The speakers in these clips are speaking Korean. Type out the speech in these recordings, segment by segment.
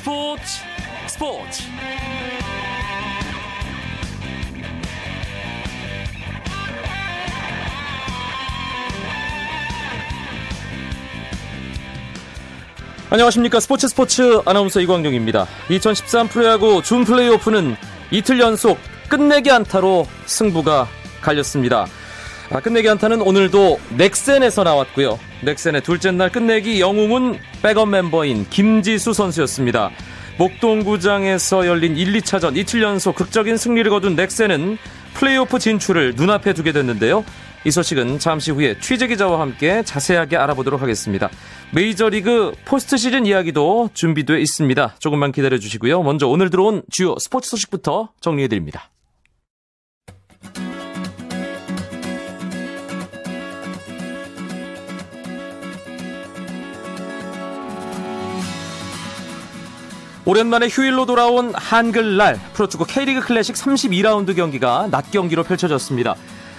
스포츠 스포츠 안녕하십니까 스포츠 스포츠 아나운서 이광용입니다. 2013 프로야구 준 플레이오프는 이틀 연속 끝내기 안타로 승부가 갈렸습니다. 아, 끝내기 안타는 오늘도 넥센에서 나왔고요. 넥센의 둘째 날 끝내기 영웅은 백업 멤버인 김지수 선수였습니다. 목동구장에서 열린 1, 2차전 이틀 연속 극적인 승리를 거둔 넥센은 플레이오프 진출을 눈앞에 두게 됐는데요. 이 소식은 잠시 후에 취재 기자와 함께 자세하게 알아보도록 하겠습니다. 메이저리그 포스트 시즌 이야기도 준비되어 있습니다. 조금만 기다려 주시고요. 먼저 오늘 들어온 주요 스포츠 소식부터 정리해 드립니다. 오랜만에 휴일로 돌아온 한글날 프로축구 K리그 클래식 32라운드 경기가 낮 경기로 펼쳐졌습니다.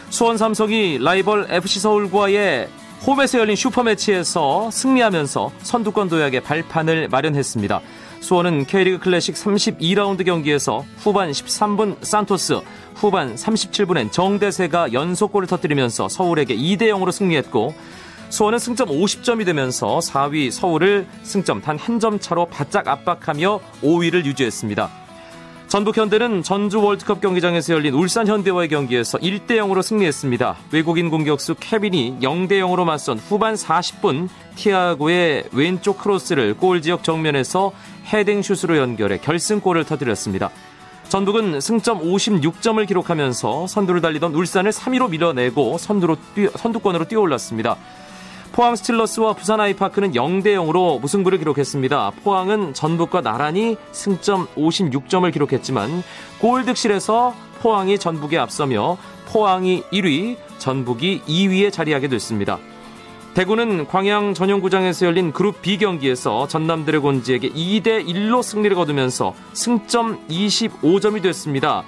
수원 삼성이 라이벌 FC 서울과의 홈에서 열린 슈퍼매치에서 승리하면서 선두권 도약의 발판을 마련했습니다. 수원은 K리그 클래식 32라운드 경기에서 후반 13분 산토스, 후반 37분엔 정대세가 연속골을 터뜨리면서 서울에게 2대 0으로 승리했고 수원은 승점 50점이 되면서 4위 서울을 승점 단 한 점 차로 바짝 압박하며 5위를 유지했습니다. 전북 현대는 전주 월드컵 경기장에서 열린 울산 현대와의 경기에서 1대 0으로 승리했습니다. 외국인 공격수 케빈이 0대 0으로 맞선 후반 40분 티아고의 왼쪽 크로스를 골 지역 정면에서 헤딩 슛으로 연결해 결승골을 터뜨렸습니다. 전북은 승점 56점을 기록하면서 선두를 달리던 울산을 3위로 밀어내고 선두로 뛰, 선두권으로 뛰어올랐습니다. 포항 스틸러스와 부산 아이파크는 0대 0으로 무승부를 기록했습니다. 포항은 전북과 나란히 승점 56점을 기록했지만 골득실에서 포항이 전북에 앞서며 포항이 1위, 전북이 2위에 자리하게 됐습니다. 대구는 광양 전용구장에서 열린 그룹 B 경기에서 전남 드래곤즈에게 2대 1로 승리를 거두면서 승점 25점이 됐습니다.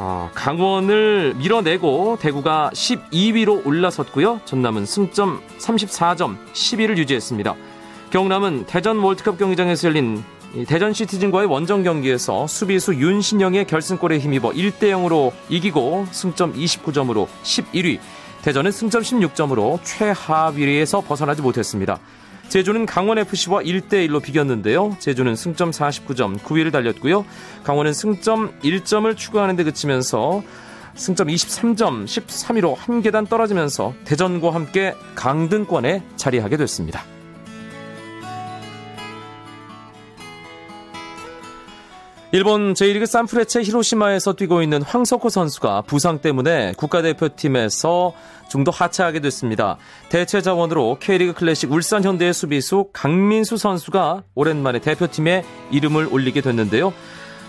아, 강원을 밀어내고 대구가 12위로 올라섰고요. 전남은 승점 34점 10위를 유지했습니다. 경남은 대전 월드컵 경기장에서 열린 대전 시티즌과의 원정 경기에서 수비수 윤신영의 결승골에 힘입어 1대 0으로 이기고 승점 29점으로 11위. 대전은 승점 16점으로 최하위에서 벗어나지 못했습니다. 제주는 강원FC와 1대1로 비겼는데요. 제주는 승점 49점 9위를 달렸고요. 강원은 승점 1점을 추구하는 데 그치면서 승점 23점 13위로 한 계단 떨어지면서 대전과 함께 강등권에 자리하게 됐습니다. 일본 제1리그 산프레체 히로시마에서 뛰고 있는 황석호 선수가 부상 때문에 국가대표팀에서 중도 하차하게 됐습니다. 대체 자원으로 K리그 클래식 울산 현대의 수비수 강민수 선수가 오랜만에 대표팀에 이름을 올리게 됐는데요.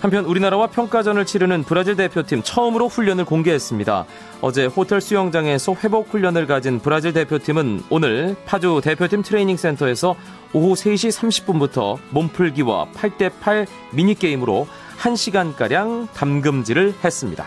한편 우리나라와 평가전을 치르는 브라질 대표팀 처음으로 훈련을 공개했습니다. 어제 호텔 수영장에서 회복 훈련을 가진 브라질 대표팀은 오늘 파주 대표팀 트레이닝 센터에서 오후 3시 30분부터 몸풀기와 8대8 미니게임으로 1시간가량 담금질을 했습니다.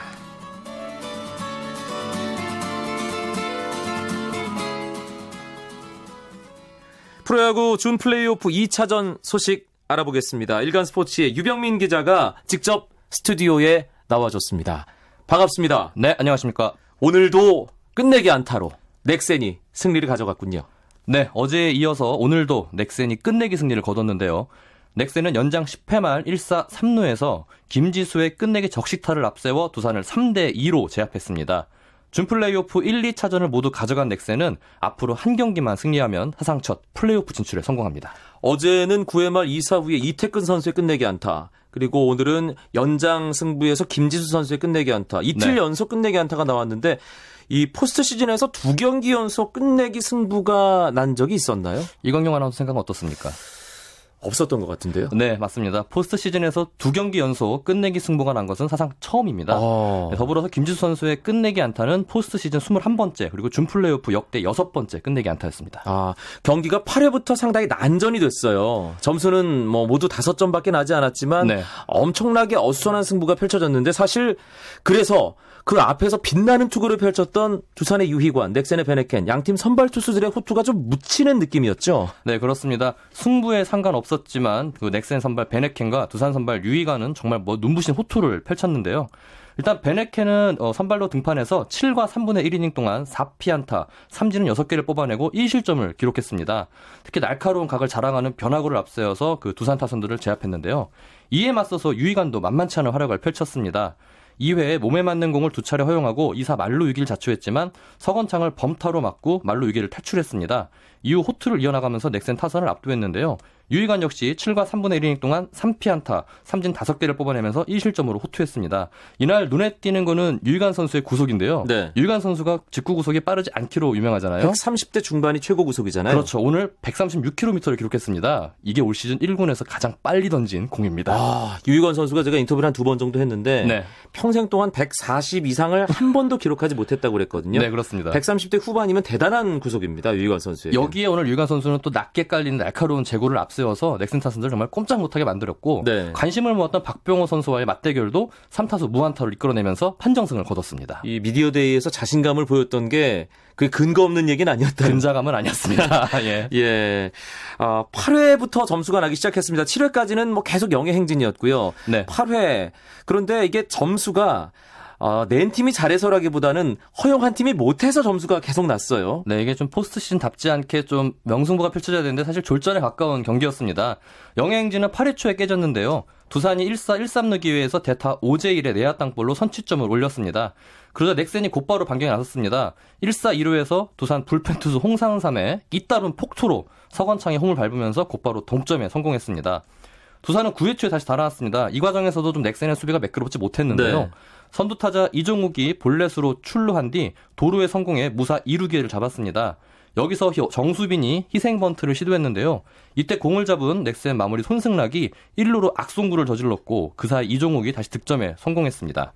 프로야구 준 플레이오프 2차전 소식 알아보겠습니다. 일간 스포츠의 유병민 기자가 직접 스튜디오에 나와줬습니다. 반갑습니다. 네, 안녕하십니까. 오늘도 끝내기 안타로 넥센이 승리를 가져갔군요. 네, 어제에 이어서 오늘도 넥센이 끝내기 승리를 거뒀는데요. 넥센은 연장 10회 말 1사 3루에서 김지수의 끝내기 적시타를 앞세워 두산을 3대 2로 제압했습니다. 준 플레이오프 1, 2차전을 모두 가져간 넥센은 앞으로 한 경기만 승리하면 사상 첫 플레이오프 진출에 성공합니다. 어제는 9회 말 2사 후에 이태근 선수의 끝내기 안타. 그리고 오늘은 연장 승부에서 김지수 선수의 끝내기 안타. 이틀 네. 연속 끝내기 안타가 나왔는데 이 포스트 시즌에서 두 경기 연속 끝내기 승부가 난 적이 있었나요? 이광용 아나운서 생각은 어떻습니까? 없었던 것 같은데요. 네, 맞습니다. 포스트 시즌에서 두 경기 연속 끝내기 승부가 난 것은 사상 처음입니다. 아... 네, 더불어서 김지수 선수의 끝내기 안타는 포스트 시즌 21번째 그리고 준 플레이오프 역대 여섯 번째 끝내기 안타였습니다. 아, 경기가 8회부터 상당히 난전이 됐어요. 점수는 뭐 모두 5점밖에 나지 않았지만 네. 엄청나게 어수선한 승부가 펼쳐졌는데 사실 그래서 그 앞에서 빛나는 투구를 펼쳤던 두산의 유희관, 넥센의 베네켄, 양팀 선발 투수들의 호투가 좀 묻히는 느낌이었죠. 네, 그렇습니다. 승부에 상관없었지만 그 넥센 선발 베네켄과 두산 선발 유희관은 정말 뭐 눈부신 호투를 펼쳤는데요. 일단 베네켄은 어, 선발로 등판해서 7과 3분의 1이닝 동안 4피안타, 삼진은 6개를 뽑아내고 1실점을 기록했습니다. 특히 날카로운 각을 자랑하는 변화구를 앞세워서 그 두산 타선들을 제압했는데요. 이에 맞서서 유희관도 만만치 않은 활약을 펼쳤습니다. 2회에 몸에 맞는 공을 두 차례 허용하고 2사 말루 위기를 자초했지만 서건창을 범타로 맞고 말루 위기를 탈출했습니다. 이후 호투를 이어나가면서 넥센 타선을 압도했는데요. 유희관 역시 7과 3분의 1이닝 동안 3피안타, 삼진 5개를 뽑아내면서 1실점으로 호투했습니다. 이날 눈에 띄는 거는 유희관 선수의 구속인데요. 네. 유희관 선수가 직구 구속이 빠르지 않기로 유명하잖아요. 130대 중반이 최고 구속이잖아요. 그렇죠. 오늘 136km를 기록했습니다. 이게 올 시즌 1군에서 가장 빨리 던진 공입니다. 아, 유희관 선수가 제가 인터뷰를 한 두 번 정도 했는데 네. 평생 동안 140 이상을 한 번도 기록하지 못했다고 그랬거든요. 네, 그렇습니다. 130대 후반이면 대단한 구속입니다. 유희관 선수. 여기에 오늘 유희관 선수는 또 낮게 깔리는 날카로운 제구를 앞 세워서 넥슨 타선들 정말 꼼짝 못하게 만들었고 네. 관심을 모았던 박병호 선수와의 맞대결도 3타수 무안타로 이끌어내면서 판정승을 거뒀습니다. 이 미디어 데이에서 자신감을 보였던 게 그 근거 없는 얘기는 아니었다. 근자감은 아니었습니다. 예. 예. 아, 8회부터 점수가 나기 시작했습니다. 7회까지는 뭐 계속 영의 행진이었고요. 네. 8회. 그런데 이게 점수가 어, 낸 팀이 잘해서라기보다는 허용한 팀이 못해서 점수가 계속 났어요. 네, 이게 좀 포스트 시즌답지 않게 좀 명승부가 펼쳐져야 되는데 사실 졸전에 가까운 경기였습니다. 영행진은 8회 초에 깨졌는데요. 두산이 1사 1-3루 기회에서 대타 5제1의 내야 땅볼로 선취점을 올렸습니다. 그러자 넥센이 곧바로 반경에 나섰습니다. 1사 2루에서 두산 불펜 투수 홍상삼의 잇따른 폭투로 서건창의 홈을 밟으면서 곧바로 동점에 성공했습니다. 두산은 9회 초에 다시 달아났습니다. 이 과정에서도 좀 넥센의 수비가 매끄럽지 못했는데요. 네. 선두타자 이종욱이 볼넷으로 출루한 뒤 도루에 성공해 무사 2루기회를 잡았습니다. 여기서 정수빈이 희생 번트를 시도했는데요. 이때 공을 잡은 넥센 마무리 손승락이 1루로 악송구를 저질렀고 그 사이 이종욱이 다시 득점에 성공했습니다.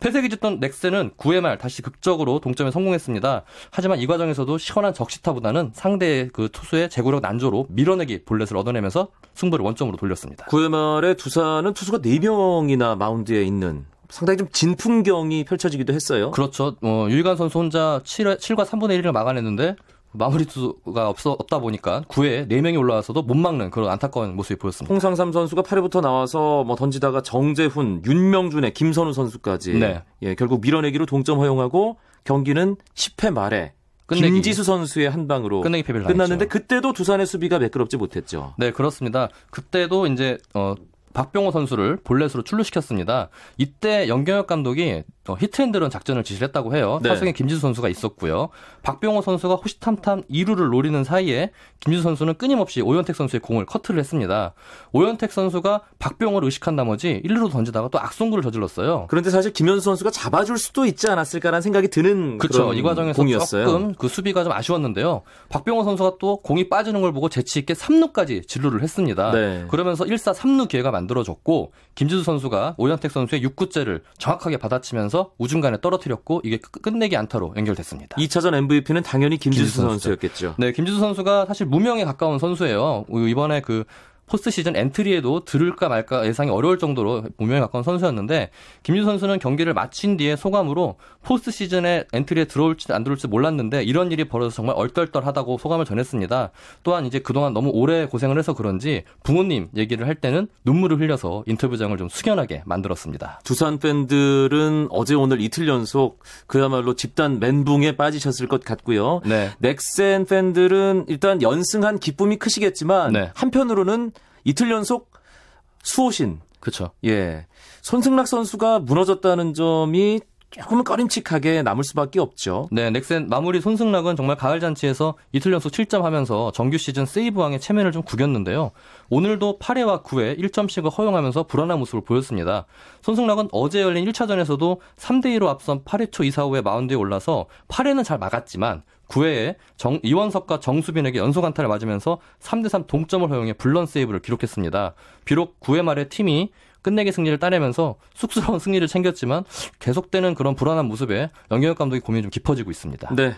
패색이 짙던 넥센은 9회 말 다시 극적으로 동점에 성공했습니다. 하지만 이 과정에서도 시원한 적시타보다는 상대의 그 투수의 제구력 난조로 밀어내기 볼넷을 얻어내면서 승부를 원점으로 돌렸습니다. 9회 말에 두산은 투수가 4명이나 마운드에 있는 상당히 좀 진풍경이 펼쳐지기도 했어요. 그렇죠. 어, 유희관 선수 혼자 7회, 7과 3분의 1을 막아냈는데 마무리 투수가 없어, 없다 보니까 9회에 4명이 올라와서도 못 막는 그런 안타까운 모습이 보였습니다. 홍상삼 선수가 8회부터 나와서 뭐 던지다가 정재훈, 윤명준의 김선우 선수까지 네. 예, 결국 밀어내기로 동점 허용하고 경기는 10회 말에 끝내기. 김지수 선수의 한 방으로 끝내기 패배를 끝났는데 당했죠. 그때도 두산의 수비가 매끄럽지 못했죠. 네, 그렇습니다. 그때도 이제 어 박병호 선수를 볼넷으로 출루시켰습니다. 이때 연경혁 감독이 어, 히트앤드런 작전을 지시를 했다고 해요. 네. 타석에 김지수 선수가 있었고요. 박병호 선수가 호시탐탐 2루를 노리는 사이에 김지수 선수는 끊임없이 오현택 선수의 공을 커트를 했습니다. 오현택 선수가 박병호를 의식한 나머지 1루로 던지다가 또 악송구를 저질렀어요. 그런데 사실 김현수 선수가 잡아줄 수도 있지 않았을까라는 생각이 드는 그렇죠. 이 과정에서 공이었어요. 조금 그 수비가 좀 아쉬웠는데요. 박병호 선수가 또 공이 빠지는 걸 보고 재치 있게 3루까지 진루를 했습니다. 네. 그러면서 1사 3루 기회가 만들어졌고 김지수 선수가 오현택 선수의 6구째를 정확하게 받아치면서 서 우중간에 떨어뜨렸고 이게 끝내기 안타로 연결됐습니다. 2차전 MVP는 당연히 김지수, 김지수 선수였겠죠. 네, 김지수 선수가 사실 무명에 가까운 선수예요. 이번에 그 포스트 시즌 엔트리에도 들을까 말까 예상이 어려울 정도로 무명에 가까운 선수였는데 김지수 선수는 경기를 마친 뒤에 소감으로 포스트 시즌에 엔트리에 들어올지 안 들어올지 몰랐는데 이런 일이 벌어져서 정말 얼떨떨하다고 소감을 전했습니다. 또한 이제 그동안 너무 오래 고생을 해서 그런지 부모님 얘기를 할 때는 눈물을 흘려서 인터뷰장을 좀 숙연하게 만들었습니다. 두산 팬들은 어제 오늘 이틀 연속 그야말로 집단 멘붕에 빠지셨을 것 같고요. 네. 넥센 팬들은 일단 연승한 기쁨이 크시겠지만 네. 한편으로는 이틀 연속 수호신. 그렇죠. 예. 손승락 선수가 무너졌다는 점이 조금은 꺼림칙하게 남을 수밖에 없죠. 네, 넥센 마무리 손승락은 정말 가을 잔치에서 이틀 연속 7점 하면서 정규 시즌 세이브왕의 체면을 좀 구겼는데요. 오늘도 8회와 9회 1점씩을 허용하면서 불안한 모습을 보였습니다. 손승락은 어제 열린 1차전에서도 3대 2로 앞선 8회 초 2, 4, 5회 마운드에 올라서 8회는 잘 막았지만 9회에 정, 이원석과 정수빈에게 연속 안타를 맞으면서 3대3 동점을 허용해 블런 세이브를 기록했습니다. 비록 9회 말에 팀이 끝내기 승리를 따내면서 쑥스러운 승리를 챙겼지만 계속되는 그런 불안한 모습에 연경혁 감독이 고민이 좀 깊어지고 있습니다. 네.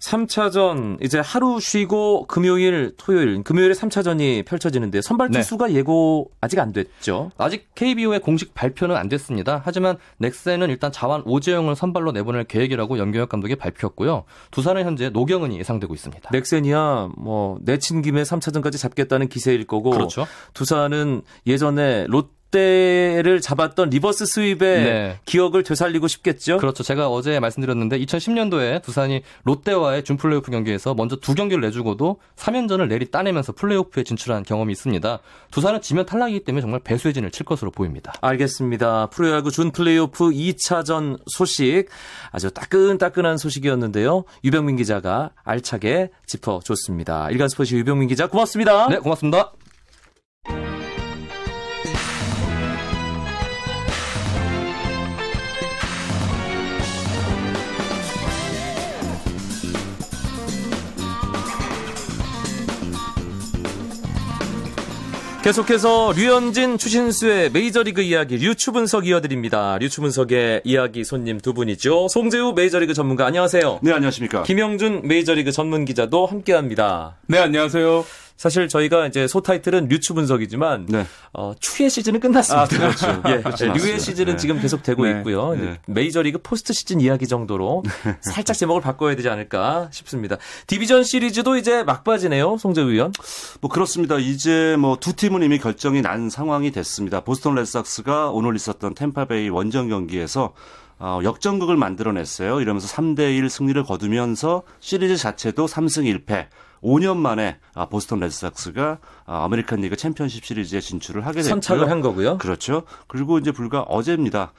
3차전 이제 하루 쉬고 금요일, 토요일, 금요일에 3차전이 펼쳐지는데 선발 네. 투수가 예고 아직 안 됐죠. 아직 KBO의 공식 발표는 안 됐습니다. 하지만 넥센은 일단 자완 오재영을 선발로 내보낼 계획이라고 연경혁 감독이 밝혔고요. 두산은 현재 노경은이 예상되고 있습니다. 넥센이야 뭐 내친 김에 3차전까지 잡겠다는 기세일 거고 그렇죠. 두산은 예전에 롯데를 잡았던 reverse sweep의 네. 기억을 되살리고 싶겠죠. 그렇죠. 제가 어제 말씀드렸는데 2010년도에 두산이 롯데와의 준 플레이오프 경기에서 먼저 두 경기를 내주고도 3연전을 내리 따내면서 플레이오프에 진출한 경험이 있습니다. 두산은 지면 탈락이기 때문에 정말 배수의 진을 칠 것으로 보입니다. 알겠습니다. 프로야구 준 플레이오프 2차전 소식 아주 따끈따끈한 소식이었는데요. 유병민 기자가 알차게 짚어줬습니다. 일간 스포츠 유병민 기자 고맙습니다. 네, 고맙습니다. 계속해서 류현진, 추신수의 메이저리그 이야기 류추 분석 이어드립니다. 류추 분석의 이야기 손님 두 분이죠. 송재우 메이저리그 전문가 안녕하세요. 네, 안녕하십니까. 김영준 메이저리그 전문 기자도 함께합니다. 네, 안녕하세요. 사실 저희가 이제 소 타이틀은 류추 분석이지만 네. 어, 추의 시즌은 끝났습니다. 아, 그렇죠. 예, 그렇지 네, 류의. 시즌은 네. 지금 계속 되고 네. 있고요. 네. 메이저리그 포스트 시즌 이야기 정도로 살짝 제목을 바꿔야 되지 않을까 싶습니다. 디비전 시리즈도 이제 막바지네요, 송재우 위원. 뭐 그렇습니다. 이제 뭐 두 팀은 이미 결정이 난 상황이 됐습니다. 보스턴 레드삭스가 오늘 있었던 템파베이 원정 경기에서 어, 역전극을 만들어냈어요. 이러면서 3대1 승리를 거두면서 시리즈 자체도 3승 1패. 5년 만에 아, 보스턴 레드삭스가 아, 아메리칸 리그 챔피언십 시리즈에 진출을 하게 됐고요. 선착을 한 거고요. 그렇죠. 그리고 이제 불과 어제입니다.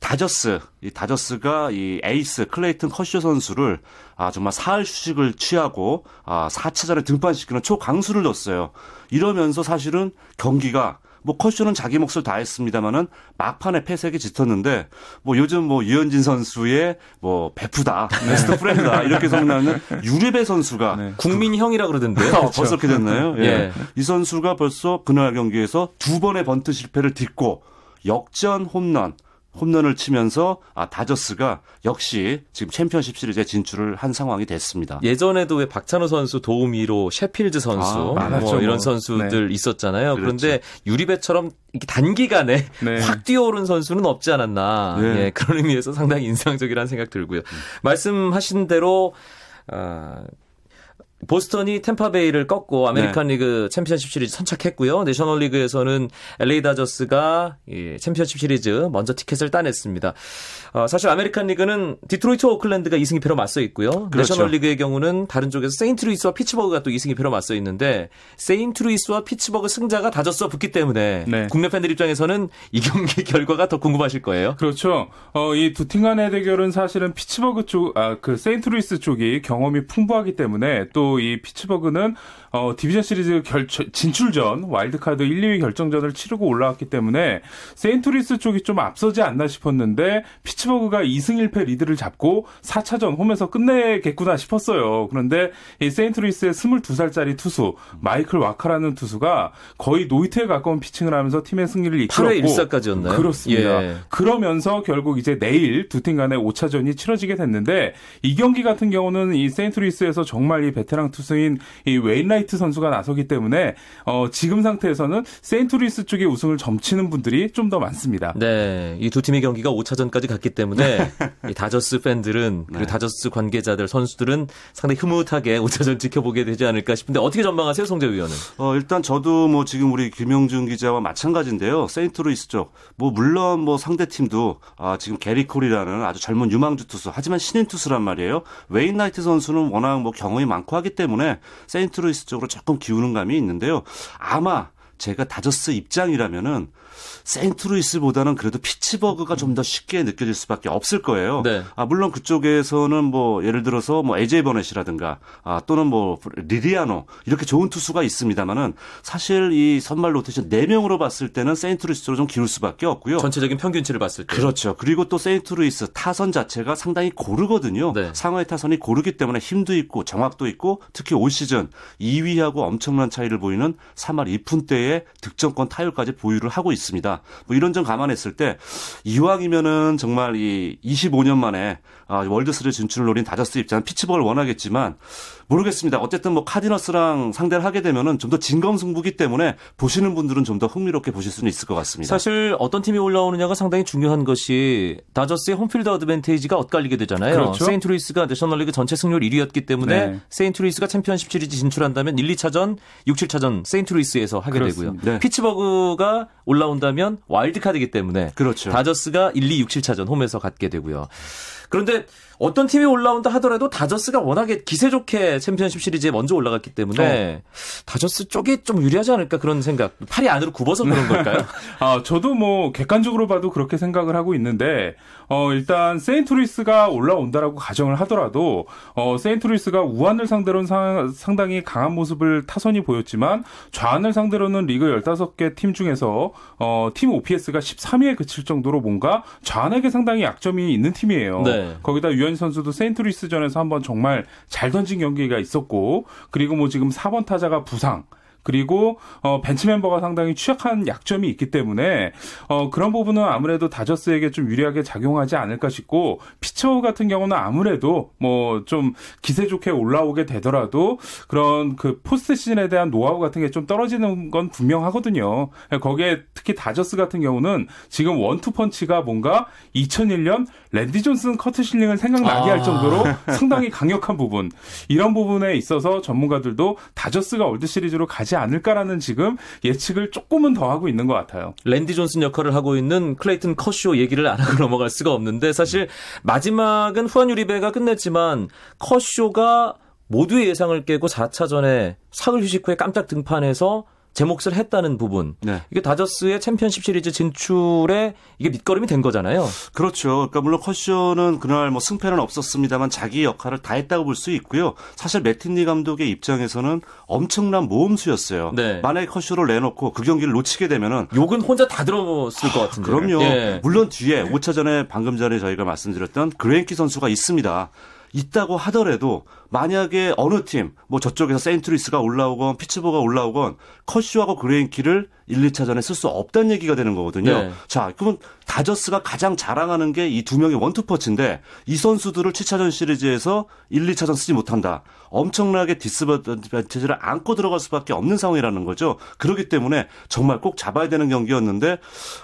다저스, 이 다저스가 이 에이스 클레이튼 커쇼 선수를 아 정말 사흘 휴식을 취하고 아 4차전에 등판시키는 초강수를 넣었어요. 이러면서 사실은 경기가 뭐 커쇼는 자기 몫을 다 했습니다마는 막판에 패색이 짙었는데 뭐 요즘 뭐 유현진 선수의 뭐 베프다, 베스트 프렌드다 이렇게 성나는 유리배 선수가 네. 국민형이라 그러던데요. 어, 벌써 그렇게 됐나요? 예. 예. 이 선수가 벌써 그날 경기에서 두 번의 번트 실패를 딛고 역전 홈런, 홈런을 치면서 아 다저스가 역시 지금 챔피언십 시리즈에 진출을 한 상황이 됐습니다. 예전에도 왜 박찬호 선수 도우미로 셰필드 선수 아, 뭐 이런 뭐. 선수들 있었잖아요. 그런데 그렇죠. 유리베처럼 이렇게 단기간에 네. 확 뛰어오른 선수는 없지 않았나. 네. 예, 그런 의미에서 상당히 인상적이라는 생각 들고요. 말씀하신 대로 아, 보스턴이 템파베이를 꺾고 아메리칸 리그 챔피언십 시리즈 선착했고요. 내셔널 리그에서는 LA 다저스가 이 챔피언십 시리즈 먼저 티켓을 따냈습니다. 어, 사실 아메리칸 리그는 디트로이트 오클랜드가 2승 2패로 맞서 있고요. 그렇죠. 내셔널 리그의 경우는 다른 쪽에서 세인트루이스와 피츠버그가 또 2승 2패로 맞서 있는데 세인트루이스와 피츠버그 승자가 다저스와 붙기 때문에 네. 국내 팬들 입장에서는 이 경기 결과가 더 궁금하실 거예요. 그렇죠. 어, 이 두 팀 간의 대결은 사실은 피츠버그 쪽, 아, 그 세인트루이스 쪽이 경험이 풍부하기 때문에 또이 피츠버그는 어, 디비전 시리즈 결, 진출전, 와일드카드 1, 2위 결정전을 치르고 올라왔기 때문에 세인트루이스 쪽이 좀 앞서지 않나 싶었는데 피츠버그가 2승 1패 리드를 잡고 4차전 홈에서 끝내겠구나 싶었어요. 그런데 이 세인트루이스의 22살짜리 투수, 마이클 와카라는 투수가 거의 노히트에 가까운 피칭을 하면서 팀의 승리를 이끌었고 8회 1사까지였나요? 그렇습니다. 예. 그러면서 결국 이제 내일 두 팀 간의 5차전이 치러지게 됐는데 이 경기 같은 경우는 이 세인트루이스에서 정말 이 베테랑 투수인 이 웨인라이트 선수가 나서기 때문에 어, 지금 상태에서는 세인트루이스 쪽의 우승을 점치는 분들이 좀 더 많습니다. 네, 이 두 팀의 경기가 5차전까지 갔기 때문에 이 다저스 팬들은 그리고 네. 다저스 관계자들 선수들은 상당히 흐뭇하게 5차전 지켜보게 되지 않을까 싶은데 어떻게 전망하세요, 송재우 위원은? 어, 일단 저도 뭐 지금 우리 김영준 기자와 마찬가지인데요. 세인트루이스 쪽. 뭐 물론 뭐 상대 팀도 아, 지금 게릿 콜이라는 아주 젊은 유망주 투수. 하지만 신인 투수란 말이에요. 웨인라이트 선수는 워낙 뭐 경험이 많고 하기 때문에 세인트루이스 쪽으로 조금 기우는 감이 있는데요. 아마 제가 다저스 입장이라면은 세인트루이스보다는 그래도 피츠버그가 좀더 쉽게 느껴질 수밖에 없을 거예요. 네. 아, 물론 그쪽에서는 뭐 예를 들어서 뭐 A.J. 버넷이라든가 아, 또는 뭐 리리아노 이렇게 좋은 투수가 있습니다만은 사실 이 선발 로테이션 4 명으로 봤을 때는 세인트루이스 쪽으로 좀 기울 수밖에 없고요. 전체적인 평균치를 봤을 때. 그렇죠. 그리고 또 세인트루이스 타선 자체가 상당히 고르거든요. 네. 상하위 타선이 고르기 때문에 힘도 있고 정확도 있고 특히 올 시즌 2위하고 엄청난 차이를 보이는 3할 2푼대의 개의 득점권 타율까지 보유를 하고 있습니다. 뭐 이런 점 감안했을 때 이왕이면은 정말 이 25년 만에 아, 월드시리즈 진출을 노린 다저스 입장은 피츠버그를 원하겠지만 모르겠습니다. 어쨌든 뭐 카디널스랑 상대를 하게 되면은 좀 더 진검승부기 때문에 보시는 분들은 좀 더 흥미롭게 보실 수는 있을 것 같습니다. 사실 어떤 팀이 올라오느냐가 상당히 중요한 것이 다저스의 home field advantage가 엇갈리게 되잖아요. 그렇죠. 세인트루이스가 내셔널리그 전체 승률 1위였기 때문에 네. 세인트루이스가 챔피언십 시리즈 진출한다면 1, 2차전, 6, 7차전 세인트루이스에서 하게 그렇습니다. 되고요. 네. 피츠버그가 올라온다면 와일드카드이기 때문에 그렇죠. 다저스가 1, 2, 6, 7차전 홈에서 갖게 되고요. 그런데 어떤 팀이 올라온다 하더라도 다저스가 워낙에 기세 좋게 챔피언십 시리즈에 먼저 올라갔기 때문에 다저스 쪽이 좀 유리하지 않을까 그런 생각. 팔이 안으로 굽어서 그런 걸까요? 아, 저도 뭐 객관적으로 봐도 그렇게 생각을 하고 있는데 어, 일단 세인트루이스가 올라온다라고 가정을 하더라도 어, 세인트루이스가 우완을 상대로는 상, 상당히 강한 모습을 타선이 보였지만 좌완을 상대로는 리그 15개 팀 중에서 어, 팀 OPS가 13위에 그칠 정도로 뭔가 좌완에게 상당히 약점이 있는 팀이에요. 네. 거기다 류현진 선수도 세인트루이스전에서 한번 정말 잘 던진 경기가 있었고 그리고 뭐 지금 4번 타자가 부상 그리고 어 벤치 멤버가 상당히 취약한 약점이 있기 때문에 어 그런 부분은 아무래도 다저스에게 좀 유리하게 작용하지 않을까 싶고 피츠버그 같은 경우는 아무래도 뭐 좀 기세 좋게 올라오게 되더라도 그런 그 포스트 시즌에 대한 노하우 같은 게 좀 떨어지는 건 분명하거든요. 거기에 특히 다저스 같은 경우는 지금 원투 펀치가 뭔가 2001년 랜디 존슨 커트 실링을 생각나게 아. 할 정도로 상당히 강력한 부분 이런 부분에 있어서 전문가들도 다저스가 월드 시리즈로 가지 않을까라는 지금 예측을 조금은 더 하고 있는 것 같아요. 랜디 존슨 역할을 하고 있는 클레이튼 커쇼 얘기를 안 하고 넘어갈 수가 없는데 사실 마지막은 후안 유리베가 끝냈지만 커쇼가 모두의 예상을 깨고 4차전에 사흘 휴식 후에 깜짝 등판해서 제 몫을 했다는 부분. 네. 이게 다저스의 챔피언십 시리즈 진출에 이게 밑거름이 된 거잖아요. 그렇죠. 그러니까 물론 커쇼는 그날 뭐 승패는 없었습니다만 자기 역할을 다 했다고 볼 수 있고요. 사실 매팅리 감독의 입장에서는 엄청난 모험수였어요. 네. 만약에 커쇼를 내놓고 그 경기를 놓치게 되면은 욕은 혼자 다 들었을 것 같은데. 그럼요. 예. 물론 뒤에 5차전에 방금 전에 저희가 말씀드렸던 그레인키 선수가 있습니다. 있다고 하더라도 만약에 어느 팀, 뭐 저쪽에서 세인트루이스가 올라오건 피츠버그가 올라오건 커쇼하고 그레인키를 1, 2차전에 쓸 수 없다는 얘기가 되는 거거든요. 네. 자, 그러면 다저스가 가장 자랑하는 게 이 두 명의 원투펀치인데 이 선수들을 7차전 시리즈에서 1, 2차전 쓰지 못한다. 엄청나게 disadvantage를 안고 들어갈 수밖에 없는 상황이라는 거죠. 그렇기 때문에 정말 꼭 잡아야 되는 경기였는데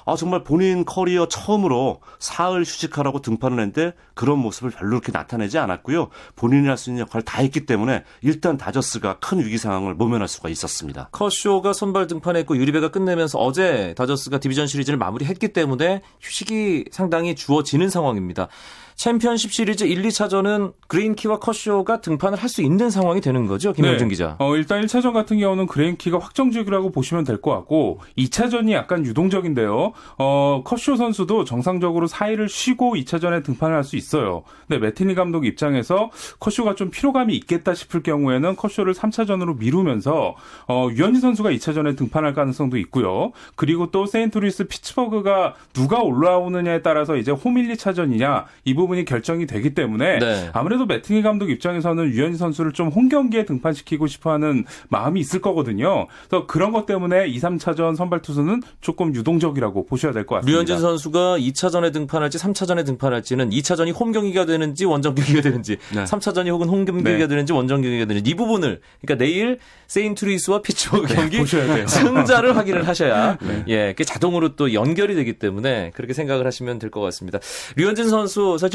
아 정말 본인 커리어 처음으로 사흘 휴식하고 등판을 했는데 그런 모습을 별로 그렇게 나타내지 않았고요. 본인이 할 수 있는 역할을 다 했기 때문에 일단 다저스가 큰 위기 상황을 모면할 수가 있었습니다. 커쇼가 선발 등판했고 유리베가 끝내면서 어제 다저스가 디비전 시리즈를 마무리했기 때문에 휴식이 상당히 주어지는 상황입니다. 챔피언십 시리즈 1, 2차전은 그레인키와 커쇼가 등판을 할 수 있는 상황이 되는 거죠, 김영준 기자. 어, 일단 1차전 같은 경우는 그레인키가 확정적이라고 보시면 될 것 같고 2차전이 약간 유동적인데요. 어, 커쇼 선수도 정상적으로 4일을 쉬고 2차전에 등판을 할 수 있어요. 근데 매팅리 감독 입장에서 커쇼가 좀 피로감이 있겠다 싶을 경우에는 커쇼를 3차전으로 미루면서 어, 류현진 선수가 2차전에 등판할 가능성도 있고요. 그리고 또 세인트루이스 피츠버그가 누가 올라오느냐에 따라서 이제 홈 1, 2차전이냐 이 부분이 결정이 되기 때문에 네. 아무래도 매팅리 감독 입장에서는 류현진 선수를 좀 홈 경기에 등판시키고 싶어하는 마음이 있을 거거든요. 그래서 그런 것 때문에 2, 3차전 선발 투수는 조금 유동적이라고 보셔야 될 것 같습니다. 류현진 선수가 2차전에 등판할지 3차전에 등판할지는 2차전이 홈 경기가 되는지 원정 경기가 되는지 네. 3차전이 혹은 홈 경기가 네. 되는지 원정 경기가 되는지 이 부분을 그러니까 내일 세인트루이스와 피츠버그 경기 보셔야 돼요. 승자를 확인을 하셔야 예, 그게 자동으로 또 연결이 되기 때문에 그렇게 생각을 하시면 될 것 같습니다. 류현진 선수 사실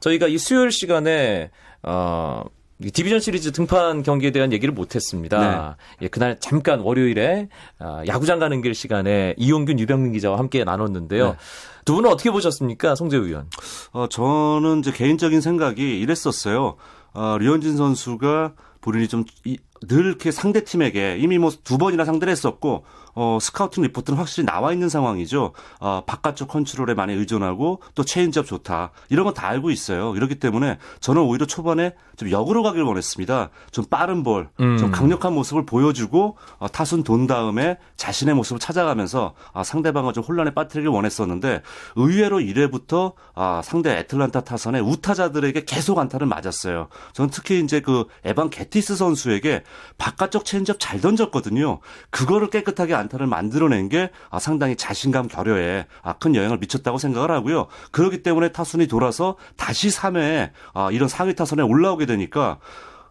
저희가 이 수요일 시간에 어이 디비전 시리즈 등판 경기에 대한 얘기를 못했습니다. 예, 그날 잠깐 월요일에 아, 야구장 가는 길 시간에 이용균 유병민 기자와 함께 나눴는데요. 네. 두 분은 어떻게 보셨습니까, 송재우 위원? 어, 저는 이제 개인적인 생각이 이랬었어요. 어, 류현진 선수가 본인이 좀, 이, 늘 이렇게 상대 팀에게 이미 뭐 두 번이나 상대를 했었고, 어, scouting report는 확실히 나와 있는 상황이죠. 어, 바깥쪽 컨트롤에 많이 의존하고 또 체인지업 좋다. 이런 건 다 알고 있어요. 이렇기 때문에 저는 오히려 초반에 좀 역으로 가길 원했습니다. 좀 빠른 볼, 좀 강력한 모습을 보여주고 어, 타순 돈 다음에 자신의 모습을 찾아가면서 아, 상대방을 좀 혼란에 빠뜨리길 원했었는데 의외로 1회부터 아, 상대 애틀란타 타선의 우타자들에게 계속 안타를 맞았어요. 저는 특히 이제 그 에반 게티 개티스 선수에게 바깥쪽 체인지업 잘 던졌거든요. 그거를 깨끗하게 안타를 만들어낸 게 아, 상당히 자신감 결여에 아, 큰 영향을 미쳤다고 생각을 하고요. 그렇기 때문에 타순이 돌아서 다시 3회에 아, 이런 상위 타선에 올라오게 되니까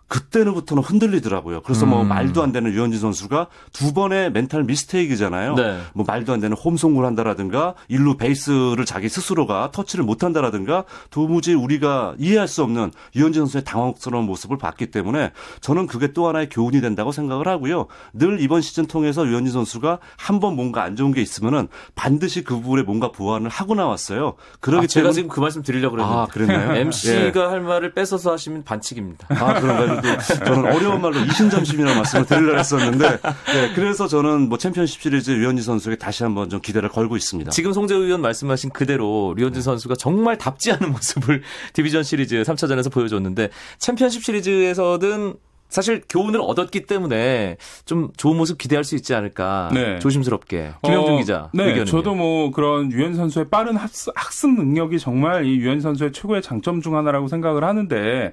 그때는부터는 흔들리더라고요. 그래서 뭐 음. 말도 안 되는 류현진 선수가 두 번의 mental mistake잖아요. 네. 뭐 말도 안 되는 홈 송구를 한다라든가 일루 베이스를 자기 스스로가 터치를 못 한다라든가 도무지 우리가 이해할 수 없는 유현진 선수의 당황스러운 모습을 봤기 때문에 저는 그게 또 하나의 교훈이 된다고 생각을 하고요. 늘 이번 시즌 통해서 유현진 선수가 한 번 뭔가 안 좋은 게 있으면은 반드시 그 부분에 뭔가 보완을 하고 나왔어요. 그러기 아, 제가 때문에 지금 그 말씀 드리려고 그랬는데 아, 그랬나요? MC가 할 말을 뺏어서 하시면 반칙입니다. 아, 그런가요? 또 저는 어려운 말로 이신점심이라는 말씀을 드리려고 했었는데, 네, 그래서 저는 뭐 챔피언십 시리즈 유현진 선수에게 다시 한번 좀 기대를 걸고 있습니다. 지금 송재우 의원 말씀하신 그대로 류현진 선수가 정말 답지 않은 모습을 디비전 시리즈 3차전에서 보여줬는데 챔피언십 시리즈에서는 사실 교훈을 얻었기 때문에 좀 좋은 모습 기대할 수 있지 않을까 네. 조심스럽게 김영준 어, 기자 네, 의견은요? 저도 뭐 그런 류현진 선수의 빠른 학습, 학습 능력이 정말 이 류현진 선수의 최고의 장점 중 하나라고 생각을 하는데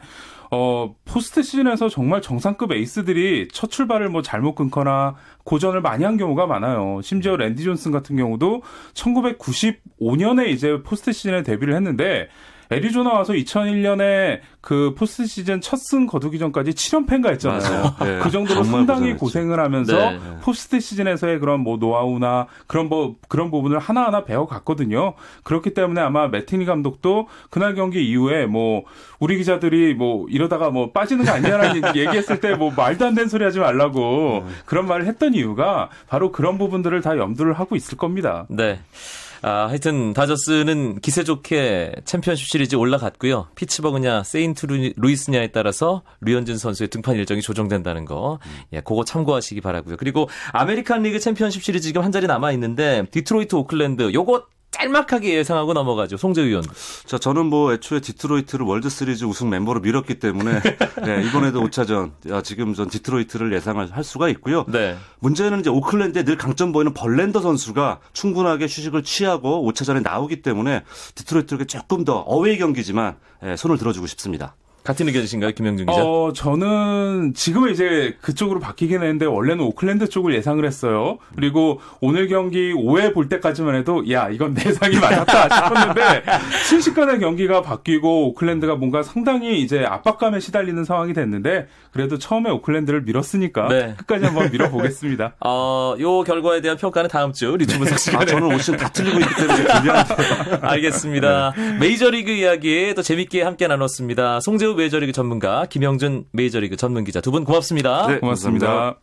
어, 포스트 시즌에서 정말 정상급 에이스들이 첫 출발을 뭐 잘못 끊거나 고전을 많이 한 경우가 많아요. 심지어 랜디 존슨 같은 경우도 1995년에 이제 포스트 시즌에 데뷔를 했는데 애리조나 와서 2001년에 그 포스트 시즌 첫 승 거두기 전까지 7연패인가 했잖아요. 맞아요. 네, 그 정도로 상당히 고생했죠. 고생을 하면서 네. 포스트 시즌에서의 그런 뭐 노하우나 그런 뭐 그런 부분을 하나하나 배워갔거든요. 그렇기 때문에 아마 매팅리 감독도 그날 경기 이후에 뭐 우리 기자들이 뭐 이러다가 뭐 빠지는 거 아니냐라는 얘기했을 때 뭐 말도 안 되는 소리 하지 말라고 그런 말을 했던 이유가 바로 그런 부분들을 다 염두를 하고 있을 겁니다. 네. 아, 하여튼 다저스는 기세 좋게 챔피언십 시리즈 올라갔고요. 피츠버그냐 세인트 루- 루이스냐에 따라서 류현진 선수의 등판 일정이 조정된다는 거. 예, 그거 참고하시기 바라고요. 그리고 아메리칸 리그 챔피언십 시리즈 지금 한 자리 남아 있는데 디트로이트 오클랜드 요거 짤막하게 예상하고 넘어가죠. 송재우 위원. 자, 저는 뭐 애초에 디트로이트를 월드 시리즈 우승 멤버로 밀었기 때문에 네, 이번에도 5차전 아, 지금 전 디트로이트를 예상을 할 수가 있고요. 네. 문제는 이제 오클랜드에 늘 강점 보이는 벌랜더 선수가 충분하게 휴식을 취하고 5차전에 나오기 때문에 디트로이트에게 조금 더 어웨이 경기지만 예, 손을 들어주고 싶습니다. 같은 의견이신가요, 김영준 기자? 어, 저는 지금은 이제 그쪽으로 바뀌긴 했는데 원래는 오클랜드 쪽을 예상을 했어요. 그리고 오늘 경기 5회 볼 때까지만 해도 야, 이건 예상이 맞았다 싶었는데 순식간에 경기가 바뀌고 오클랜드가 뭔가 상당히 이제 압박감에 시달리는 상황이 됐는데 그래도 처음에 오클랜드를 밀었으니까 네. 끝까지 한번 밀어보겠습니다. 어, 요 결과에 대한 평가는 다음 주 리즈 분석 아, 시간에 저는 올 시즌 다 틀리고 있기 때문에 불리한데. 알겠습니다. 메이저리그 이야기 또 재밌게 함께 나눴습니다. 송재우 메이저리그 전문가, 김영준 메이저리그 전문 기자 두 분 고맙습니다. 네, 고맙습니다. 감사합니다.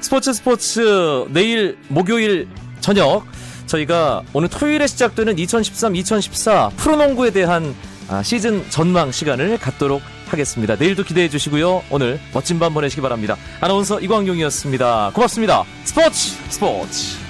스포츠 스포츠 내일 목요일 저녁 저희가 오늘 토요일에 시작되는 2013-2014 프로농구에 대한 아, 시즌 전망 시간을 갖도록 하겠습니다. 내일도 기대해 주시고요. 오늘 멋진 밤 보내시기 바랍니다. 아나운서 이광용이었습니다. 고맙습니다. 스포츠 스포츠